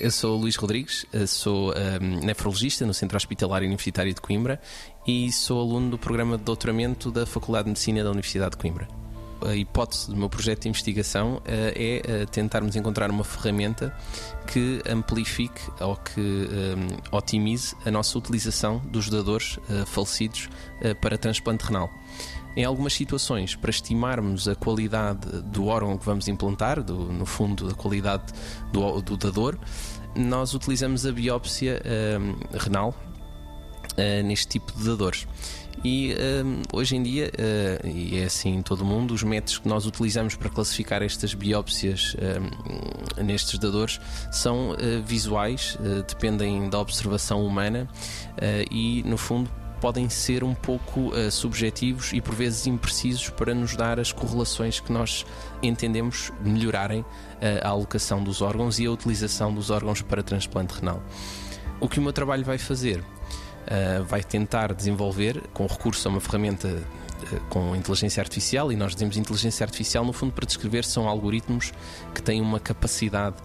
Eu sou Luís Rodrigues, eh, sou um, nefrologista no Centro Hospitalar Universitário de Coimbra e sou aluno do programa de doutoramento da Faculdade de Medicina da Universidade de Coimbra. A hipótese do meu projeto de investigação uh, é uh, tentarmos encontrar uma ferramenta que amplifique ou que um, otimize a nossa utilização dos doadores uh, falecidos para transplante renal. Em algumas situações, para estimarmos a qualidade do órgão que vamos implantar, do, no fundo, a qualidade do, do dador, nós utilizamos a biópsia uh, renal uh, neste tipo de dadores. E uh, hoje em dia, uh, e é assim em todo o mundo, os métodos que nós utilizamos para classificar estas biópsias uh, nestes dadores são visuais, dependem da observação humana e, no fundo, podem ser um pouco uh, subjetivos e por vezes imprecisos para nos dar as correlações que nós entendemos melhorarem uh, a alocação dos órgãos e a utilização dos órgãos para transplante renal. O que o meu trabalho vai fazer? Uh, vai tentar desenvolver, com recurso a uma ferramenta com inteligência artificial, e nós dizemos inteligência artificial no fundo para descrever são algoritmos que têm uma capacidade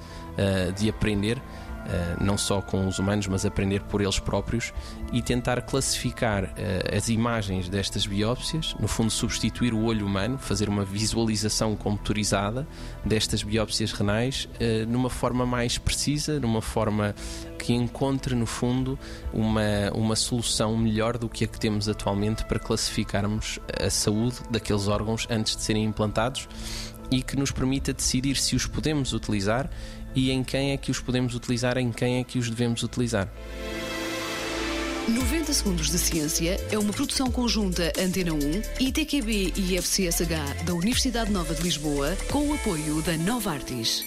de aprender eh, não só com os humanos, mas aprender por eles próprios e tentar classificar eh, as imagens destas biópsias, no fundo, substituir o olho humano, fazer uma visualização computadorizada destas biópsias renais eh, numa forma mais precisa, numa forma que encontre, no fundo, uma, uma solução melhor do que a que temos atualmente para classificarmos a saúde daqueles órgãos antes de serem implantados e que nos permita decidir se os podemos utilizar e em quem é que os podemos utilizar, em quem é que os devemos utilizar. 90 Segundos de Ciência é uma produção conjunta Antena 1, ITQB e FCSH da Universidade Nova de Lisboa, com o apoio da Nova Artis.